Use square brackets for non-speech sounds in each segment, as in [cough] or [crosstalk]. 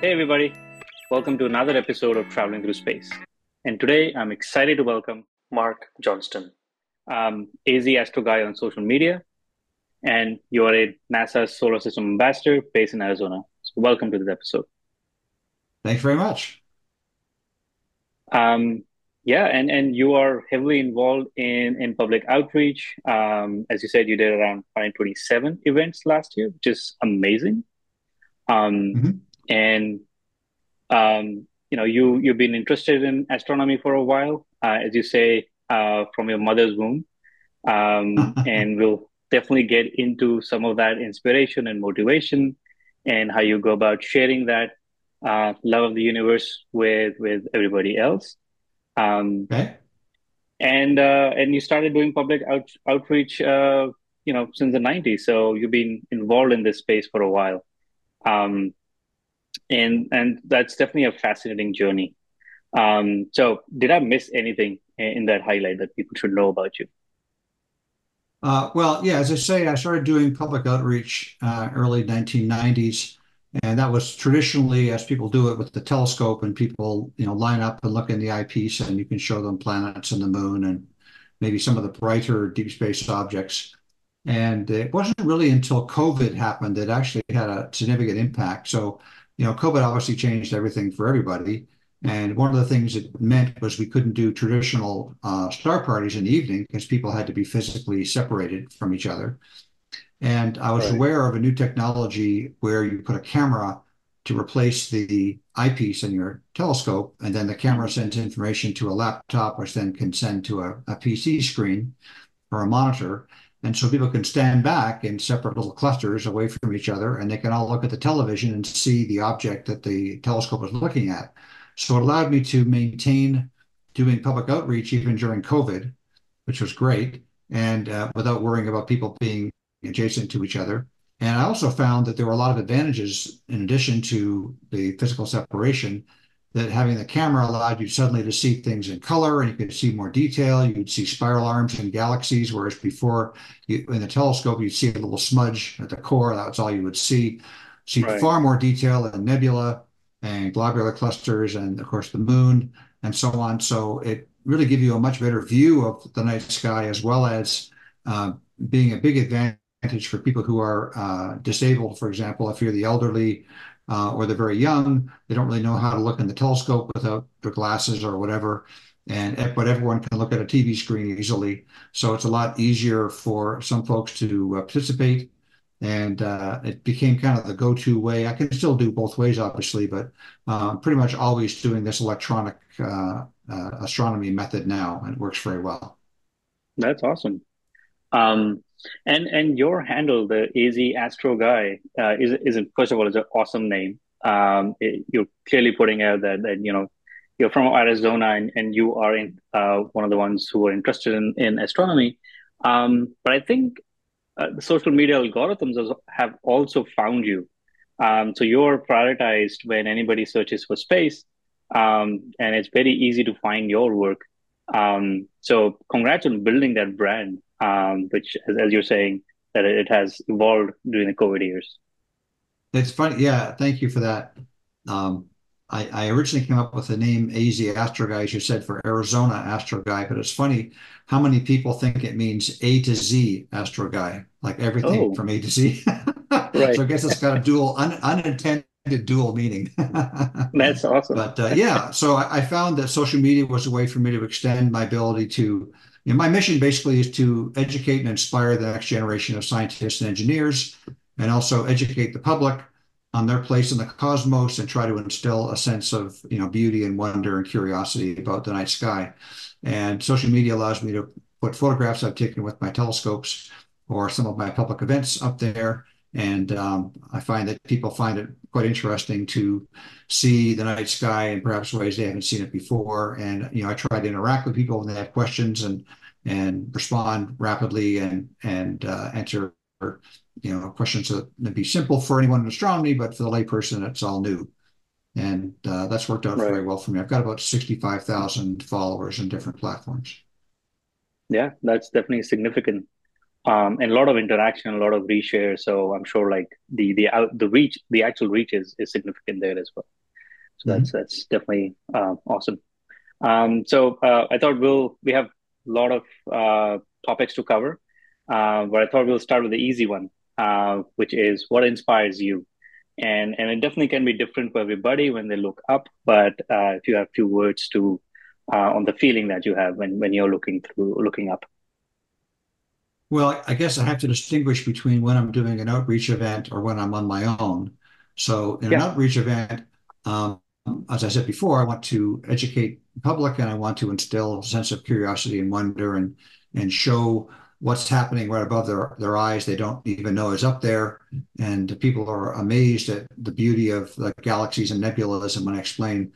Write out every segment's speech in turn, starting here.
Hey, everybody. Welcome to another episode of Traveling Through Space. And today I'm excited to welcome Mark Johnston, um, AZ Astro Guy on social media. And you are a NASA Solar System Ambassador based in Arizona. So welcome to this episode. Thanks very much. Um, yeah, and, and you are heavily involved in, in public outreach. Um, as you said, you did around 127 events last year, which is amazing. Um, mm-hmm. And um, you know, you you've been interested in astronomy for a while, uh, as you say, uh, from your mother's womb, um, [laughs] and we'll definitely get into some of that inspiration and motivation, and how you go about sharing that uh, love of the universe with with everybody else. Um, okay. And uh, and you started doing public out, outreach, uh, you know, since the '90s. So you've been involved in this space for a while. Um, and and that's definitely a fascinating journey. Um, so, did I miss anything in that highlight that people should know about you? Uh, well, yeah, as I say, I started doing public outreach uh, early 1990s, and that was traditionally as people do it with the telescope, and people you know line up and look in the eyepiece, and you can show them planets and the moon and maybe some of the brighter deep space objects. And it wasn't really until COVID happened that actually had a significant impact. So you know, COVID obviously changed everything for everybody. And one of the things it meant was we couldn't do traditional uh, star parties in the evening because people had to be physically separated from each other. And I was right. aware of a new technology where you put a camera to replace the eyepiece in your telescope, and then the camera mm-hmm. sends information to a laptop, which then can send to a, a PC screen or a monitor. And so people can stand back in separate little clusters away from each other, and they can all look at the television and see the object that the telescope is looking at. So it allowed me to maintain doing public outreach even during COVID, which was great, and uh, without worrying about people being adjacent to each other. And I also found that there were a lot of advantages in addition to the physical separation that having the camera allowed you suddenly to see things in color and you could see more detail. You'd see spiral arms and galaxies, whereas before you, in the telescope, you'd see a little smudge at the core. That's all you would see. See right. far more detail in nebula and globular clusters and of course the moon and so on. So it really gives you a much better view of the night sky as well as uh, being a big advantage for people who are uh, disabled, for example, if you're the elderly uh, or they're very young, they don't really know how to look in the telescope without their glasses or whatever. And but everyone can look at a TV screen easily, so it's a lot easier for some folks to uh, participate. And uh, it became kind of the go-to way. I can still do both ways, obviously, but uh, pretty much always doing this electronic uh, uh, astronomy method now, and it works very well. That's awesome. Um, and and your handle, the AZ Astro Guy, uh, is is first of all, it's an awesome name. Um, it, you're clearly putting out that that you know you're from Arizona and, and you are in uh, one of the ones who are interested in in astronomy. Um, but I think uh, the social media algorithms have also found you. Um, so you're prioritized when anybody searches for space, um, and it's very easy to find your work. Um, so congrats on building that brand um, which, as, as, you're saying, that it has evolved during the COVID years. It's funny. Yeah. Thank you for that. Um, I, I, originally came up with the name AZ Astro Guy, as you said, for Arizona Astro Guy, but it's funny how many people think it means A to Z Astro Guy, like everything oh. from A to Z. [laughs] right. So I guess it's got a dual, un, unintended dual meaning. [laughs] That's awesome. But uh, yeah, so I, I, found that social media was a way for me to extend my ability to my mission basically is to educate and inspire the next generation of scientists and engineers, and also educate the public on their place in the cosmos and try to instill a sense of you know beauty and wonder and curiosity about the night sky. And social media allows me to put photographs I've taken with my telescopes or some of my public events up there. And um, I find that people find it quite interesting to see the night sky in perhaps ways they haven't seen it before. And you know, I try to interact with people when they have questions and and respond rapidly and and uh, answer you know questions that may be simple for anyone in astronomy, but for the layperson, it's all new. And uh, that's worked out right. very well for me. I've got about sixty-five thousand followers in different platforms. Yeah, that's definitely significant. um, and a lot of interaction, a lot of reshare. So I'm sure like the the out the reach, the actual reach is is significant there as well. So mm-hmm. that's that's definitely uh, awesome. Um, so uh, I thought we'll we have lot of uh, topics to cover, uh, but I thought we'll start with the easy one, uh, which is what inspires you, and and it definitely can be different for everybody when they look up. But uh, if you have a few words to on the feeling that you have when when you're looking through looking up. Well, I guess I have to distinguish between when I'm doing an outreach event or when I'm on my own. So in yeah. an outreach event, um, as I said before, I want to educate public and I want to instill a sense of curiosity and wonder and and show what's happening right above their, their eyes they don't even know is up there. And people are amazed at the beauty of the galaxies and nebulas. And when I explain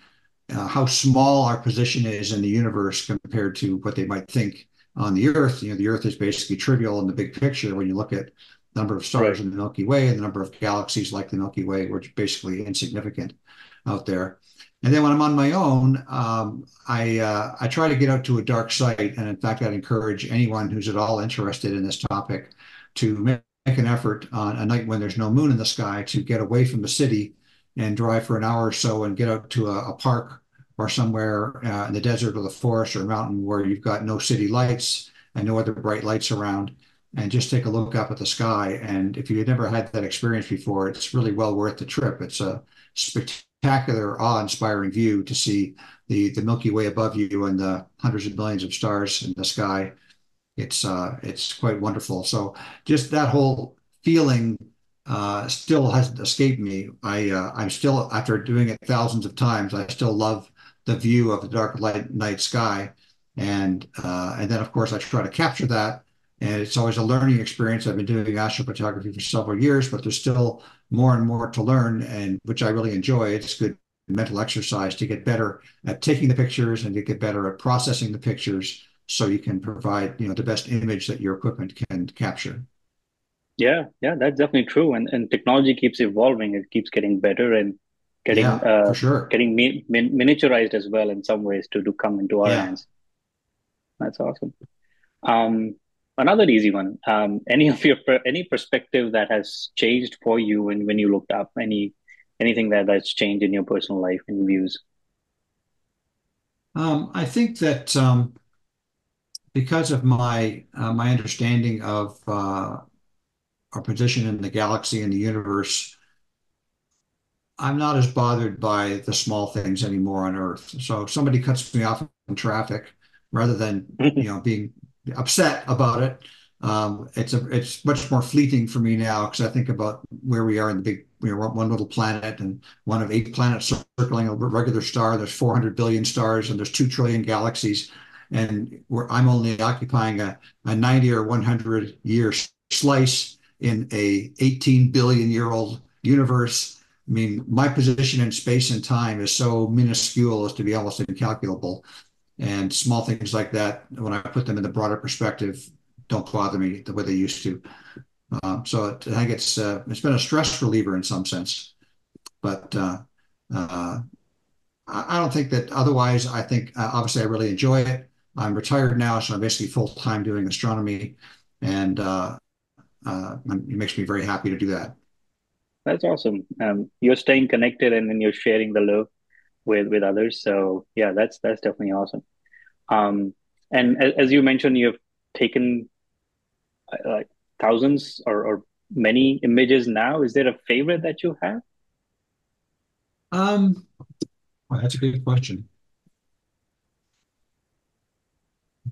uh, how small our position is in the universe compared to what they might think on the Earth. You know, the Earth is basically trivial in the big picture when you look at the number of stars right. in the Milky Way and the number of galaxies like the Milky Way, which are basically insignificant out there. And then when I'm on my own, um, I uh, I try to get out to a dark site, and in fact, I'd encourage anyone who's at all interested in this topic to make an effort on a night when there's no moon in the sky to get away from the city and drive for an hour or so and get out to a, a park or somewhere uh, in the desert or the forest or mountain where you've got no city lights and no other bright lights around and just take a look up at the sky. And if you've never had that experience before, it's really well worth the trip. It's a spectacular, awe-inspiring view to see the the Milky Way above you and the hundreds of millions of stars in the sky. It's uh, it's quite wonderful. So just that whole feeling uh, still hasn't escaped me. I uh, I'm still after doing it thousands of times. I still love the view of the dark light night sky. And uh, and then of course I try to capture that. And it's always a learning experience. I've been doing astrophotography for several years, but there's still more and more to learn, and which I really enjoy. It's good mental exercise to get better at taking the pictures and to get better at processing the pictures so you can provide you know the best image that your equipment can capture yeah yeah that's definitely true and and technology keeps evolving it keeps getting better and getting yeah, uh, sure. getting mi- min- miniaturized as well in some ways to, to come into our yeah. hands. That's awesome. Um, another easy one. Um, any of your any perspective that has changed for you when when you looked up any anything that that's changed in your personal life and views? Um, I think that um, because of my uh, my understanding of uh, our position in the galaxy and the universe, I'm not as bothered by the small things anymore on Earth. So if somebody cuts me off in traffic, rather than [laughs] you know being upset about it, um, it's a it's much more fleeting for me now because I think about where we are in the big you know one little planet and one of eight planets circling a regular star. There's 400 billion stars and there's two trillion galaxies, and I'm only occupying a, a 90 or 100 year slice in a 18 billion year old universe I mean, my position in space and time is so minuscule as to be almost incalculable. And small things like that, when I put them in the broader perspective, don't bother me the way they used to. Uh, so I think it's uh, it's been a stress reliever in some sense, but uh, uh I don't think that otherwise. I think uh, obviously I really enjoy it. I'm retired now, so I'm basically full time doing astronomy, and uh, it makes me very happy to do that. That's awesome. Um, you're staying connected and then you're sharing the love with with others. So yeah, that's that's definitely awesome. Um, and as, as you mentioned, you've taken uh, like thousands or, or many images now. Is there a favorite that you have? Um, well, that's a good question.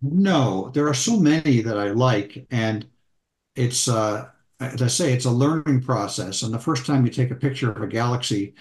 No, there are so many that I like, and it's uh, as I say, it's a learning process. And the first time you take a picture of a galaxy,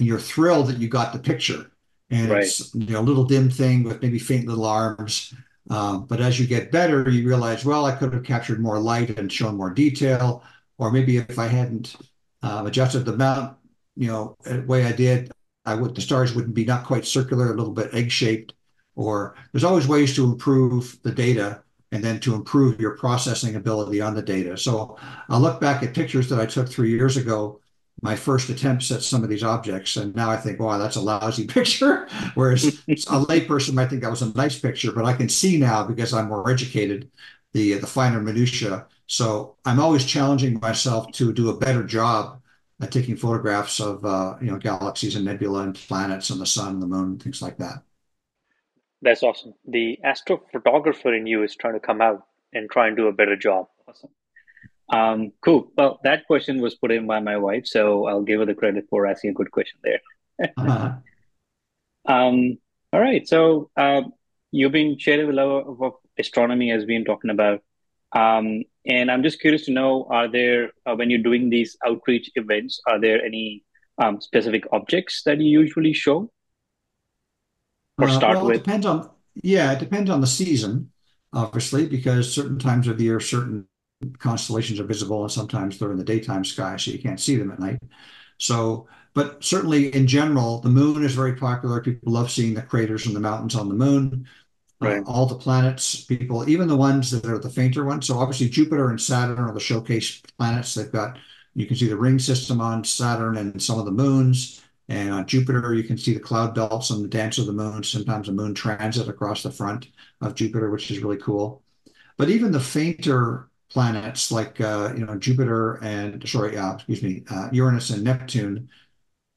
and you're thrilled that you got the picture, and right. it's you know, a little dim thing with maybe faint little arms. Um, but as you get better, you realize, well, I could have captured more light and shown more detail, or maybe if I hadn't uh, adjusted the mount, you know, the way I did, I would the stars wouldn't be not quite circular, a little bit egg shaped. Or there's always ways to improve the data and then to improve your processing ability on the data. So I'll look back at pictures that I took three years ago, my first attempts at some of these objects, and now I think, wow, that's a lousy [laughs] picture. Whereas a layperson might think that was a nice picture, but I can see now because I'm more educated the the finer minutia. So I'm always challenging myself to do a better job at taking photographs of uh, you know galaxies and nebula and planets and the sun and the moon and things like that. That's awesome. The astrophotographer in you is trying to come out and try and do a better job. Awesome. Um, cool. Well, that question was put in by my wife, so I'll give her the credit for asking a good question there. uh-huh. [laughs] um, all right. So uh, you've been sharing the love of astronomy as we've been talking about. Um, and I'm just curious to know, are there, uh, when you're doing these outreach events, are there any um, specific objects that you usually show? Or Uh, start well, it with? depends on, yeah, it depends on the season, obviously, because certain times of the year, certain constellations are visible, and sometimes they're in the daytime sky, so you can't see them at night. So, but certainly in general, the moon is very popular. People love seeing the craters and the mountains on the moon. Uh, all the planets, people, even the ones that are the fainter ones. So obviously Jupiter and Saturn are the showcase planets. They've got, you can see the ring system on Saturn and some of the moons. And on Jupiter, you can see the cloud belts and the dance of the moon. Sometimes a moon transit across the front of Jupiter, which is really cool. But even the fainter planets like uh, you know Jupiter and sorry, uh, excuse me, uh, Uranus and Neptune,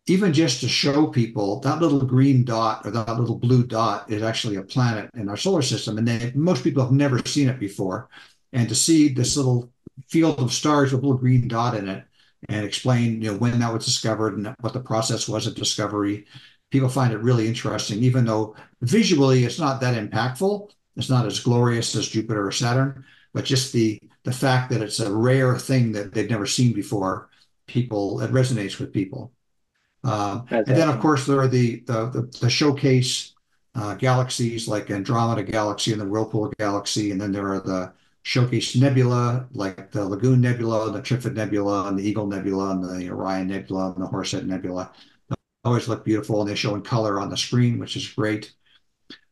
even just to show people that little green dot or that little blue dot is actually a planet in our solar system, and they, most people have never seen it before. And to see this little field of stars with a little green dot in it, and explain you know when that was discovered and what the process was of discovery, people find it really interesting, even though visually it's not that impactful. It's not as glorious as Jupiter or Saturn, but just the the fact that it's a rare thing that they've never seen before, people it resonates with people. Um, and then, of course, there are the the, the, the showcase uh, galaxies like Andromeda Galaxy and the Whirlpool Galaxy, and then there are the showcase nebula like the Lagoon Nebula, the Trifid Nebula, and the Eagle Nebula, and the Orion Nebula, and the Horsehead Nebula. They always look beautiful, and they show in color on the screen, which is great.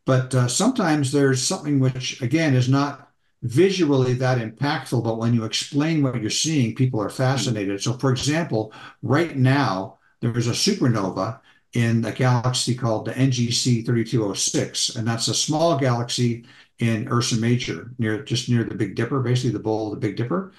But uh, sometimes there's something which, again, is not visually that impactful, but when you explain what you're seeing, people are fascinated. So, for example, right now, there's a supernova in a galaxy called the NGC 3206, and that's a small galaxy in Ursa Major, near just near the Big Dipper, basically the bowl of the Big Dipper.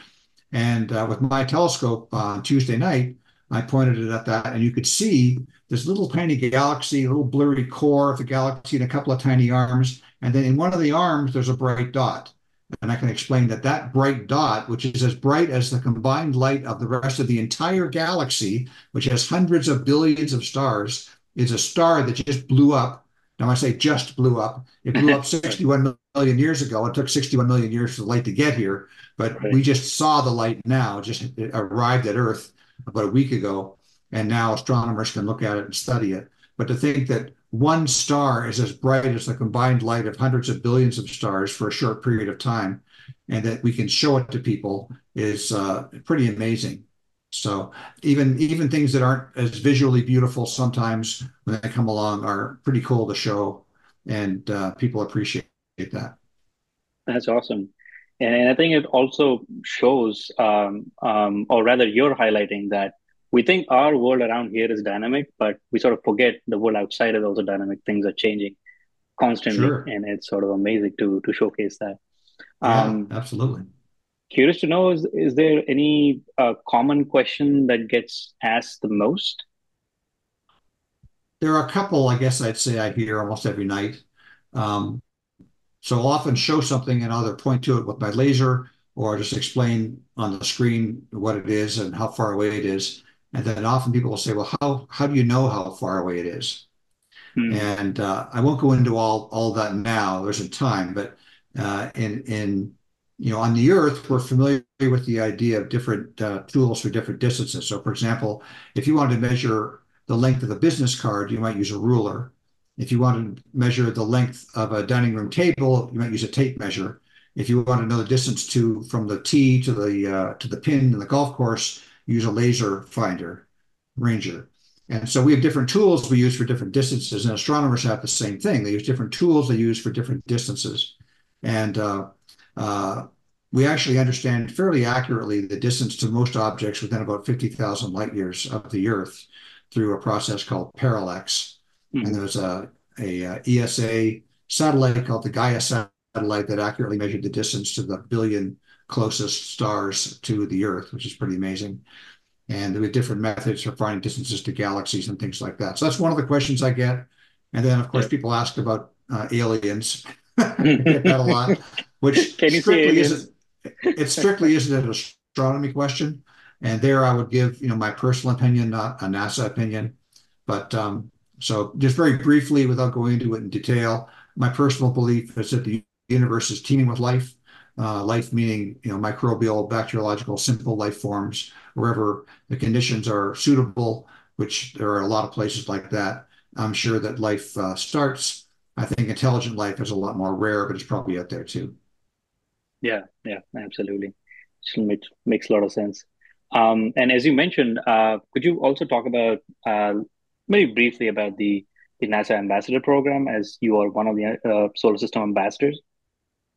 And uh, with my telescope on Tuesday night, I pointed it at that, and you could see this little tiny galaxy, a little blurry core of the galaxy, and a couple of tiny arms. And then in one of the arms, there's a bright dot. And I can explain that that bright dot, which is as bright as the combined light of the rest of the entire galaxy, which has hundreds of billions of stars, is a star that just blew up. Now, I say just blew up. It blew up [laughs] 61 million years ago. It took 61 million years for the light to get here but Right. we just saw the light now, just it arrived at Earth about a week ago, and now astronomers can look at it and study it. But to think that one star is as bright as the combined light of hundreds of billions of stars for a short period of time, and that we can show it to people is uh, pretty amazing. So even even things that aren't as visually beautiful sometimes when they come along are pretty cool to show, and uh, people appreciate that. That's awesome. And, I think it also shows, um, um, or rather, you're highlighting that we think our world around here is dynamic, but we sort of forget the world outside is also dynamic. Things are changing constantly, Sure. and it's sort of amazing to to showcase that. Yeah, Um, absolutely. curious to know, is is there any uh, common question that gets asked the most? There are a couple, I guess I'd say I hear almost every night. Um, so I'll often show something and either point to it with my laser or just explain on the screen what it is and how far away it is. And then often people will say, well, how, how do you know how far away it is? Hmm. And uh, I won't go into all, all that now. There's a time, but uh, in, in, you know, on the Earth, we're familiar with the idea of different uh, tools for different distances. So, for example, if you wanted to measure the length of a business card, you might use a ruler. If you wanted to measure the length of a dining room table, you might use a tape measure. If you want to know the distance to from the tee to the uh, to the pin in the golf course, use a laser finder, ranger. And so we have different tools we use for different distances, and astronomers have the same thing. They use different tools they use for different distances. And uh, uh, we actually understand fairly accurately the distance to most objects within about 50,000 light years of the Earth through a process called parallax. And Hmm. there's a, a, uh, ESA satellite called the Gaia satellite that accurately measured the distance to the billion closest stars to the Earth, which is pretty amazing. And there are different methods for finding distances to galaxies and things like that. So that's one of the questions I get. And then, of course, people ask about uh, aliens. [laughs] [laughs] Get that a lot, which Can strictly isn't. It strictly isn't an astronomy question. And there I would give, you know, my personal opinion, not a NASA opinion. But um, so just very briefly, without going into it in detail, my personal belief is that the universe is teeming with life. Uh, life meaning, you know, microbial, bacteriological, simple life forms, wherever the conditions are suitable, which there are a lot of places like that. I'm sure that life uh, starts. I think intelligent life is a lot more rare, but it's probably out there too. Yeah, yeah, absolutely. It makes a lot of sense. Um, and as you mentioned, uh, could you also talk about uh, very briefly about the the NASA Ambassador Program, as you are one of the uh, solar system ambassadors?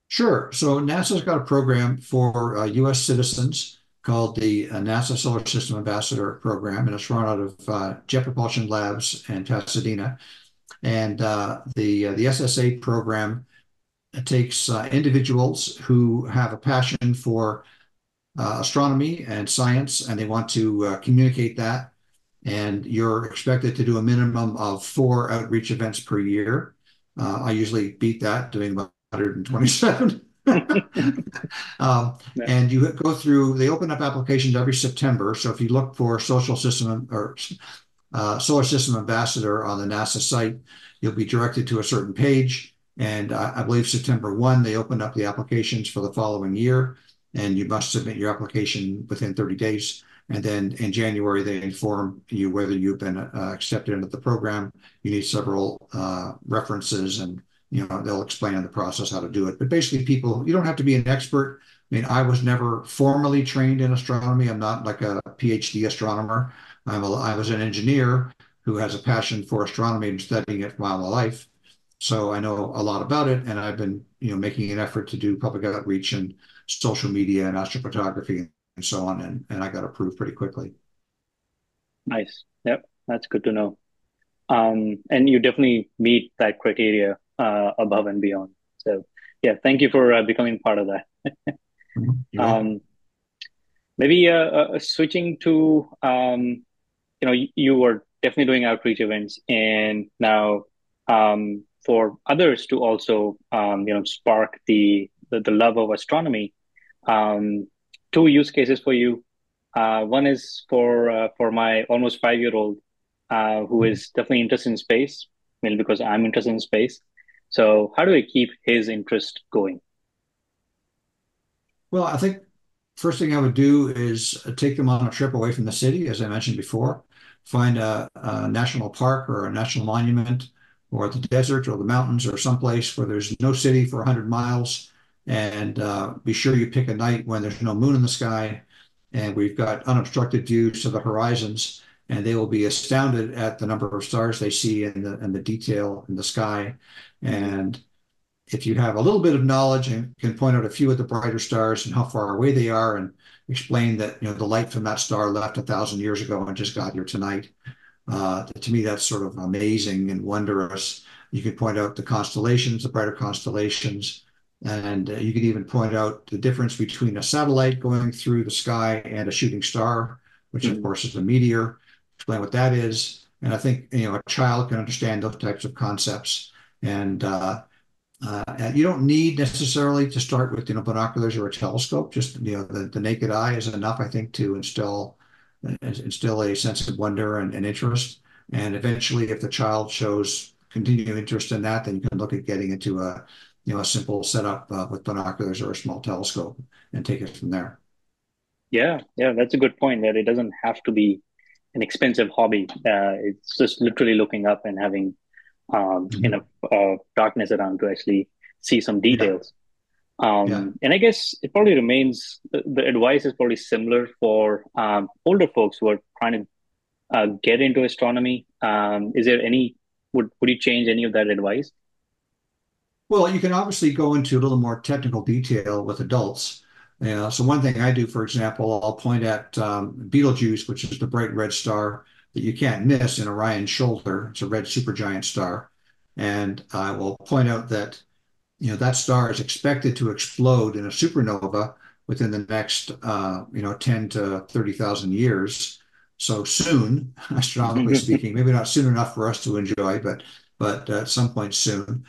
Sure. So NASA's got a program for uh, U.S. citizens called the uh, NASA Solar System Ambassador Program, and it's run out of uh, Jet Propulsion Labs in Pasadena. And uh, the uh, the SSA program takes uh, individuals who have a passion for astronomy and science, and they want to communicate that. And you're expected to do a minimum of four outreach events per year. I usually beat that, doing about 127. [laughs] um, Yeah. and you go through, they open up applications every September. So if you look for social system or uh, solar system ambassador on the NASA site, you'll be directed to a certain page. And I, I believe September 1, they open up the applications for the following year, and you must submit your application within 30 days. And then in January, they inform you whether you've been uh, accepted into the program. You need several uh, references, and you know they'll explain in the process how to do it. But basically, people, you don't have to be an expert. I mean, I was never formally trained in astronomy. I'm not like a PhD astronomer. I'm a, I was an engineer who has a passion for astronomy and studying it my whole life. So I know a lot about it, and I've been, you know, making an effort to do public outreach and social media and astrophotography and so on, and, and I got approved pretty quickly. Nice. Yep, that's good to know. Um, and you definitely meet that criteria uh, above and beyond. So yeah, thank you for uh, becoming part of that. Mhm. Welcome. [laughs] Um, maybe uh, uh, switching to um, you know you, you were definitely doing outreach events, and now um, for others to also um, you know spark the, the the love of astronomy. Um, two use cases for you. Uh, one is for uh, for my almost five year old uh, who is definitely interested in space, mainly because I'm interested in space. So how do I keep his interest going? Well, I think first thing I would do is take them on a trip away from the city, as I mentioned before. Find a, a national park or a national monument or the desert or the mountains or someplace where there's no city for 100 miles. And uh, be sure you pick a night when there's no moon in the sky and we've got unobstructed views to the horizons. And they will be astounded at the number of stars they see and the, and the detail in the sky. And if you have a little bit of knowledge and can point out a few of the brighter stars and how far away they are and explain that you know the light from that star left a thousand years ago and just got here tonight uh, to me that's sort of amazing and wondrous you can point out the constellations the brighter constellations and uh, you can even point out the difference between a satellite going through the sky and a shooting star which of Mhm. course is a meteor explain what that is and i think you know a child can understand those types of concepts and uh, uh, you don't need necessarily to start with, you know, binoculars or a telescope. Just, you know, the, the naked eye is enough, I think, to instill instill a sense of wonder and, and interest. And eventually, if the child shows continued interest in that, then you can look at getting into a, you know, a simple setup uh, with binoculars or a small telescope and take it from there. Yeah, yeah, that's a good point that it doesn't have to be an expensive hobby. Uh, it's just literally looking up and having um, Mhm. enough uh, darkness around to actually see some Yeah, details. yeah. Um, and I guess it probably remains the, the advice is probably similar for um, older folks who are trying to uh, get into astronomy. Um, is there any would would you change any of that advice? Well, you can obviously go into a little more technical detail with adults. So one thing I do, for example, I'll point at um, Betelgeuse, which is the bright red star that you can't miss in Orion's shoulder. It's a red supergiant star. And I will point out that, you know, that star is expected to explode in a supernova within the next, uh, you know, 10 to 30,000 years. So soon, [laughs] astronomically [laughs] speaking, maybe not soon enough for us to enjoy, but but at some point soon.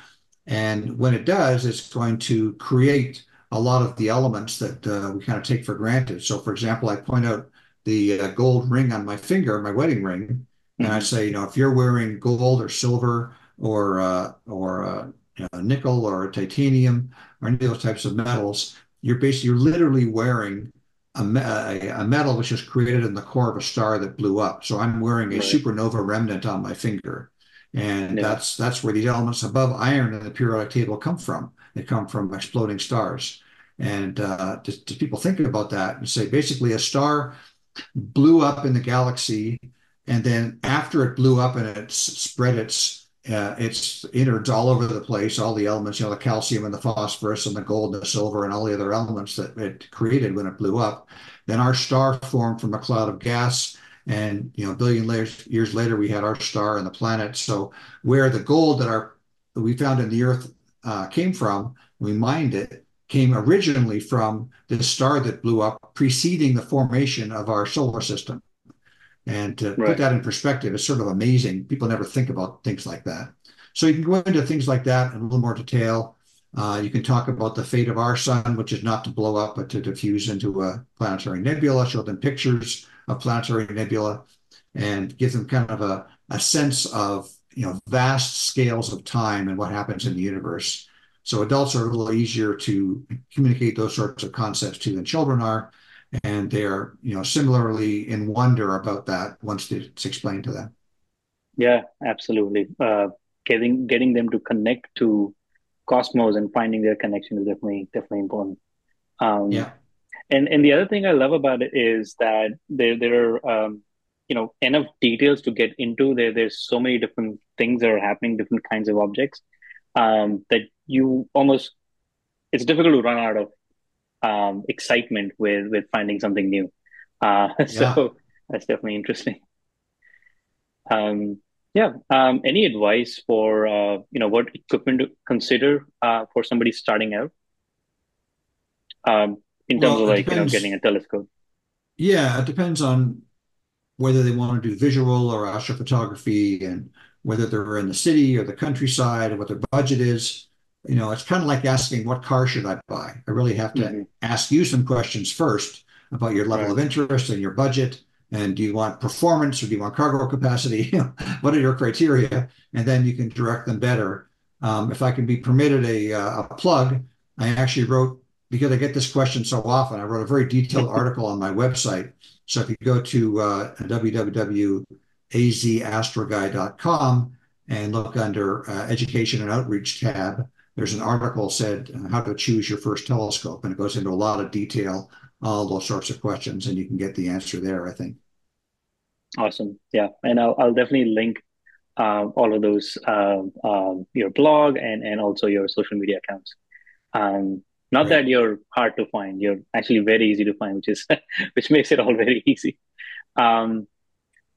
And when it does, it's going to create a lot of the elements that uh, we kind of take for granted. So, for example, I point out the uh, gold ring on my finger, my wedding ring, and I mm-hmm. say, you know, if you're wearing gold or silver or uh, or uh, you know, nickel or titanium or any of those types of metals, you're basically you're literally wearing a, a, metal which is created in the core of a star that blew up. So I'm wearing a right. supernova remnant on my finger, and yeah. that's that's where these elements above iron in the periodic table come from. They come from exploding stars. And uh, just, just people think about that and say basically a star blew up in the galaxy, and then after it blew up and it spread its uh, it's innards all over the place, all the elements, you know, the calcium and the phosphorus and the gold and the silver and all the other elements that it created when it blew up. Then our star formed from a cloud of gas. And, you know, a billion layers, years later, we had our star and the planet. So where the gold that our that we found in the earth uh, came from, we mined it, came originally from the star that blew up preceding the formation of our solar system. And to right. put that in perspective is sort of amazing. People never think about things like that. So you can go into things like that in a little more detail. Uh, you can talk about the fate of our sun, which is not to blow up, but to diffuse into a planetary nebula, show them pictures of planetary nebula, and give them kind of a, a sense of you know vast scales of time and what happens in the universe. So adults are a little easier to communicate those sorts of concepts to than children are. And they're you know similarly in wonder about that once it's explained to them. Yeah absolutely. Uh, getting getting them to connect to cosmos and finding their connection is definitely definitely important. Um, yeah. and and the other thing i love about it is that there there are um, you know enough details to get into. There there's so many different things that are happening different kinds of objects um, that you almost it's difficult to run out of um, excitement with with finding something new. Uh, [laughs] so that's definitely interesting. Um, yeah. Um, any advice for uh, you know what equipment to consider uh, for somebody starting out? Um, in terms well, of like you know getting a telescope. Yeah, it depends on whether they want to do visual or astrophotography and whether they're in the city or the countryside and what their budget is you know, it's kind of like asking what car should I buy? I really have to mm-hmm. ask you some questions first about your level right. of interest and your budget. And do you want performance or do you want cargo capacity? [laughs] what are your criteria? And then you can direct them better. Um, if I can be permitted a, uh, a plug, I actually wrote, because I get this question so often, I wrote a very detailed [laughs] article on my website. So if you go to uh, www.azastroguy.com and look under uh, education and outreach tab, there's an article said uh, how to choose your first telescope, and it goes into a lot of detail, all those sorts of questions, and you can get the answer there. I think. Awesome, yeah, and I'll I'll definitely link uh, all of those uh, um, your blog and and also your social media accounts. Um, not right. that you're hard to find; you're actually very easy to find, which is [laughs] which makes it all very easy. Um,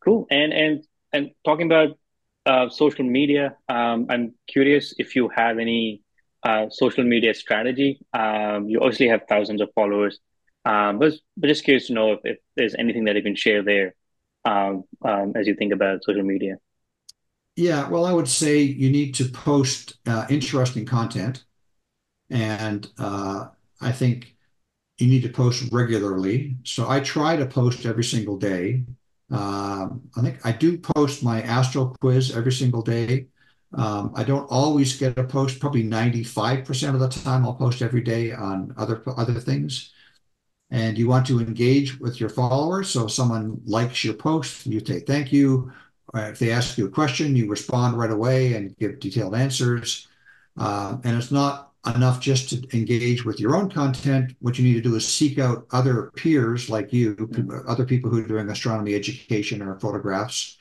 cool, and and and talking about uh, social media, um, I'm curious if you have any uh, social media strategy. Um, you obviously have thousands of followers, um, but, but just curious to know if, if, there's anything that you can share there um, um, as you think about social media. Yeah, well, I would say you need to post uh, interesting content, and uh, I think you need to post regularly. So I try to post every single day. Um, I think I do post my astro quiz every single day. Um, I don't always get a post. Probably 95% of the time, I'll post every day on other other things. And you want to engage with your followers. So if someone likes your post, you say thank you. if they ask you a question, you respond right away and give detailed answers. Uh, and it's not enough just to engage with your own content. What you need to do is seek out other peers like you, mm-hmm. other people who are doing astronomy education or photographs,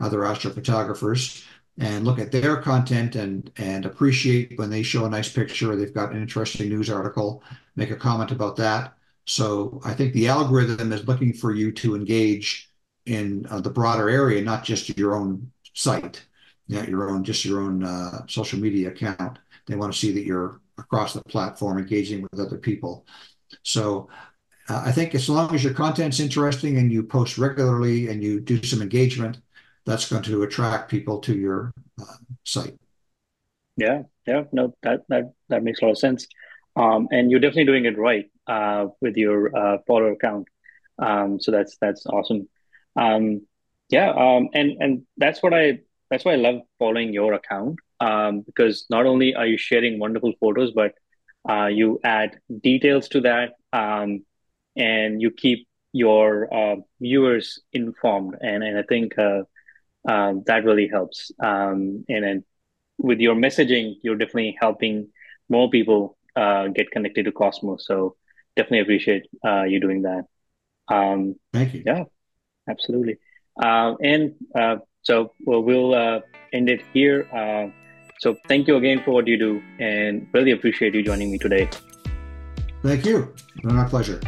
other astrophotographers and look at their content and and appreciate when they show a nice picture they've got an interesting news article make a comment about that so i think the algorithm is looking for you to engage in uh, the broader area not just your own site yeah, your own just your own uh, social media account they want to see that you're across the platform engaging with other people So uh, I think as long as your content's interesting and you post regularly and you do some engagement, that's going to attract people to your uh, site. Yeah, yeah, no, that that that makes a lot of sense. Um, and you're definitely doing it right uh, with your uh, follower account. Um, so that's that's awesome. Um, yeah, um, and and that's what I that's why I love following your account um, because not only are you sharing wonderful photos, but uh, you add details to that, um, and you keep your uh, viewers informed, and and I think uh, uh, that really helps. Um, and then with your messaging, you're definitely helping more people uh, get connected to Cosmos. So definitely appreciate uh, you doing that. Um, Thank you. Yeah, absolutely. Uh, and uh, so well, we'll uh, end it here. So thank you again for what you do and really appreciate you joining me today. Thank you. My pleasure.